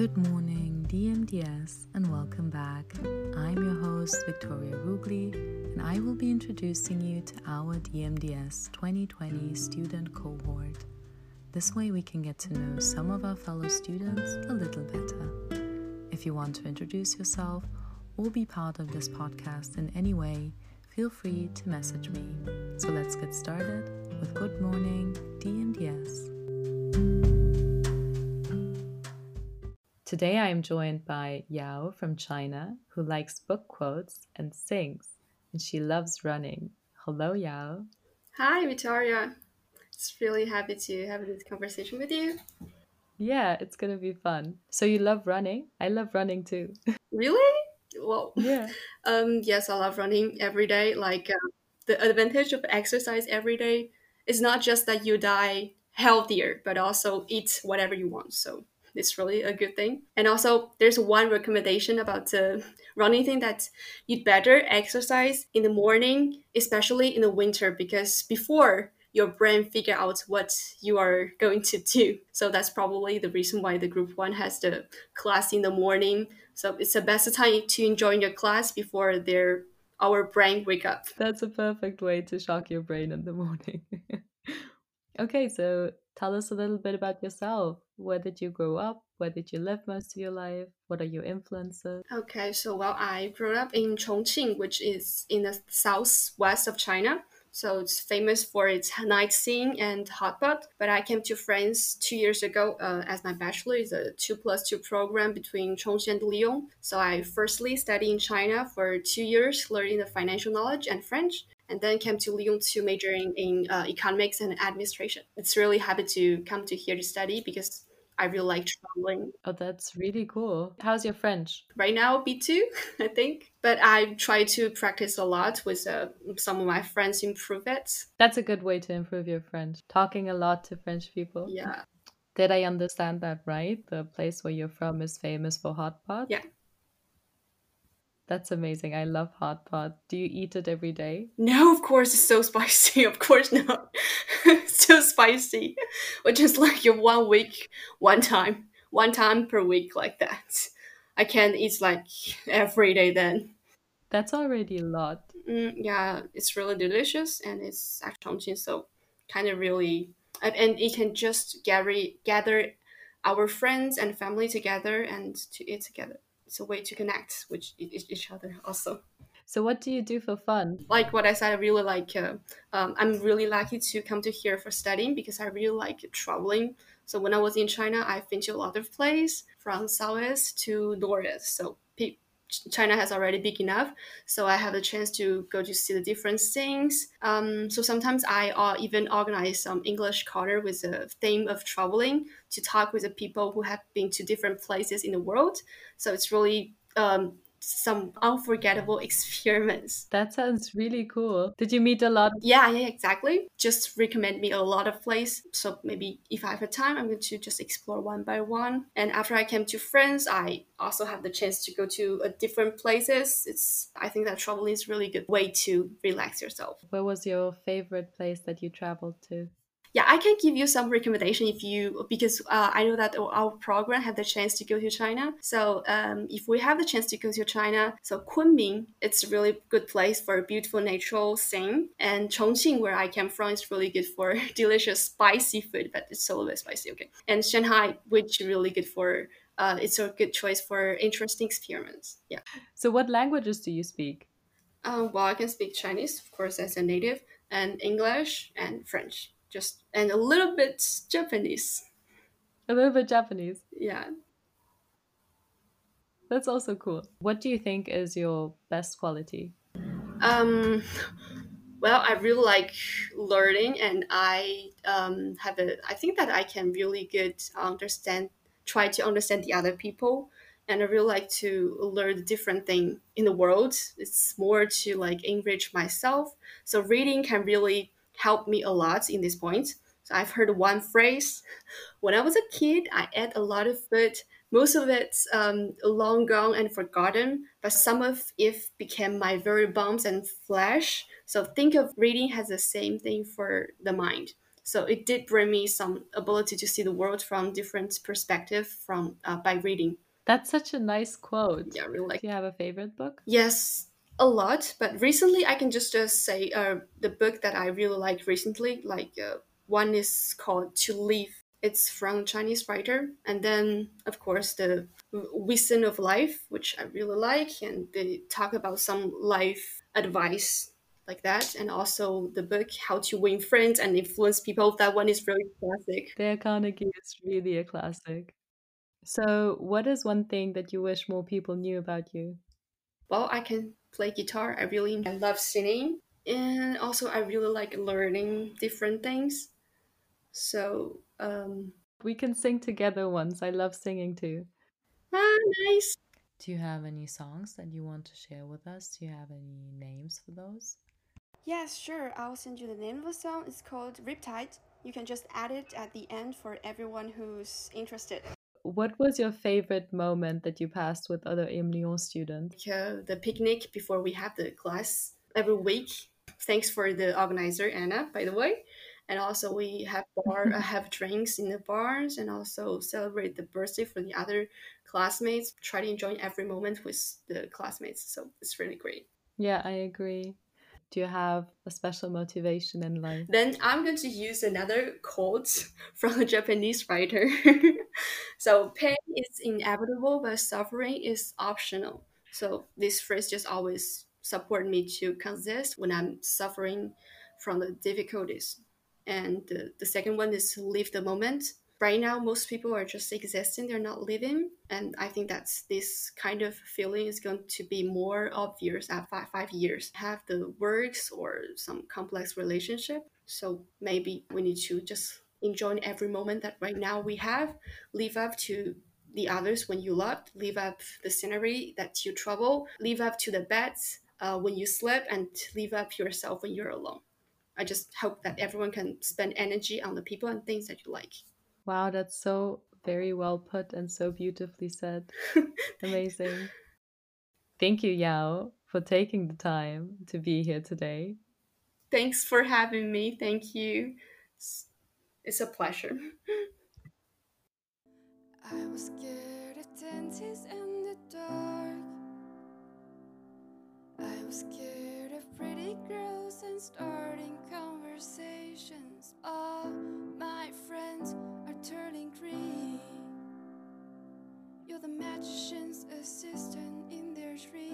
Good morning, DMDS, and welcome back. I'm your host, Victoria Rugli, and I will be introducing you to our DMDS 2020 student cohort. This way, we can get to know some of our fellow students a little better. If you want to introduce yourself or be part of this podcast in any way, feel free to message me. So let's get started with Good Morning DMDS. Today I am joined by Yao from China, who likes book quotes and sings, and she loves running. Hello, Yao. Hi, Victoria. It's really happy to have this conversation with you. Yeah, it's gonna be fun. So you love running? I love running too. Really? Well, yeah. Um, yes, I love running every day. Like uh, the advantage of exercise every day is not just that you die healthier, but also eat whatever you want. So it's really a good thing. And also, there's one recommendation about the running thing that you'd better exercise in the morning, especially in the winter, because before your brain figure out what you are going to do. So that's probably the reason why the group one has the class in the morning. So it's the best time to enjoy your class before their our brain wake up. That's a perfect way to shock your brain in the morning. okay, so tell us a little bit about yourself. Where did you grow up? Where did you live most of your life? What are your influences? Okay, so well, I grew up in Chongqing, which is in the southwest of China. So it's famous for its night scene and hot pot. But I came to France two years ago uh, as my bachelor is a two plus two program between Chongqing and Lyon. So I firstly studied in China for two years, learning the financial knowledge and French and then came to Lyon to major in, in uh, economics and administration. It's really happy to come to here to study because I really like traveling. Oh, that's really cool. How's your French? Right now, B2, I think. But I try to practice a lot with uh, some of my friends, improve it. That's a good way to improve your French. Talking a lot to French people. Yeah. Did I understand that right? The place where you're from is famous for hot pot? Yeah. That's amazing. I love hot pot. Do you eat it every day? No, of course it's so spicy. Of course not. so spicy. Which is like your one week, one time, one time per week like that. I can't eat like every day then. That's already a lot. Mm, yeah, it's really delicious and it's actually so kind of really and it can just gather gather our friends and family together and to eat together it's a way to connect with each other also. So what do you do for fun? Like what I said, I really like. Uh, um, I'm really lucky to come to here for studying because I really like traveling. So when I was in China, I've been to a lot of places from southeast to northeast. So China has already big enough, so I have the chance to go to see the different things. Um, so sometimes I uh, even organize some English corner with the theme of traveling to talk with the people who have been to different places in the world. So it's really um, some unforgettable experiments. That sounds really cool. Did you meet a lot? Yeah, yeah, exactly. Just recommend me a lot of places. So maybe if I have a time, I'm going to just explore one by one. And after I came to France, I also have the chance to go to a different places. It's I think that traveling is really good way to relax yourself. Where was your favorite place that you traveled to? Yeah, I can give you some recommendation if you because uh, I know that our program had the chance to go to China. So um, if we have the chance to go to China, so Kunming, it's a really good place for a beautiful natural scene, and Chongqing, where I came from, is really good for delicious spicy food, but it's a little bit spicy. Okay, and Shanghai, which is really good for. Uh, it's a good choice for interesting experiments. Yeah. So, what languages do you speak? Um, well, I can speak Chinese, of course, as a native, and English and French just and a little bit Japanese. A little bit Japanese. Yeah. That's also cool. What do you think is your best quality? Um well, I really like learning and I um have a I think that I can really good understand try to understand the other people and I really like to learn different thing in the world. It's more to like enrich myself. So reading can really helped me a lot in this point. So I've heard one phrase when I was a kid, I ate a lot of food. Most of it's um, long gone and forgotten, but some of it became my very bones and flesh. So think of reading as the same thing for the mind. So it did bring me some ability to see the world from different perspective from uh, by reading. That's such a nice quote. Yeah, really like. Do you have a favorite book? Yes, a lot. But recently, I can just just say uh, the book that I really like recently. Like uh, one is called To Live. It's from Chinese writer, and then of course the Wisdom of Life, which I really like, and they talk about some life advice like that, and also the book How to Win Friends and Influence People. That one is really classic. Dale Carnegie is really a classic. So, what is one thing that you wish more people knew about you? Well, I can play guitar. I really I love singing, and also I really like learning different things. So um, we can sing together once. I love singing too. Ah, nice. Do you have any songs that you want to share with us? Do you have any names for those? Yes, sure. I'll send you the name of the song. It's called Riptide. You can just add it at the end for everyone who's interested. What was your favorite moment that you passed with other EM Lyon students? The picnic before we have the class every week. Thanks for the organizer, Anna, by the way. And also we have bar have drinks in the bars and also celebrate the birthday for the other classmates. Try to enjoy every moment with the classmates. So it's really great. Yeah, I agree do you have a special motivation in life? Then I'm going to use another quote from a Japanese writer. so pain is inevitable, but suffering is optional. So this phrase just always support me to consist when I'm suffering from the difficulties. And the, the second one is live the moment right now most people are just existing they're not living and i think that's this kind of feeling is going to be more obvious at five, five years have the works or some complex relationship so maybe we need to just enjoy every moment that right now we have live up to the others when you love live up the scenery that you travel live up to the beds uh, when you sleep and live up yourself when you're alone i just hope that everyone can spend energy on the people and things that you like Wow, that's so very well put and so beautifully said. Amazing. Thank you, Yao, for taking the time to be here today. Thanks for having me. Thank you. It's a pleasure. I was scared of dentists in the dark. I was scared of pretty girls and starting conversations. All my friends are turning green. You're the magician's assistant in their dreams.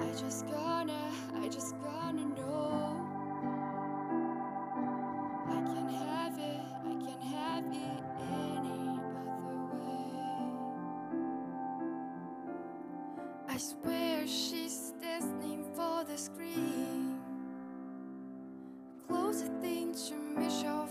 I just gonna, I just gonna know. I can have it, I can have it any other way. I swear she's destined for the screen. Close the thing to me, show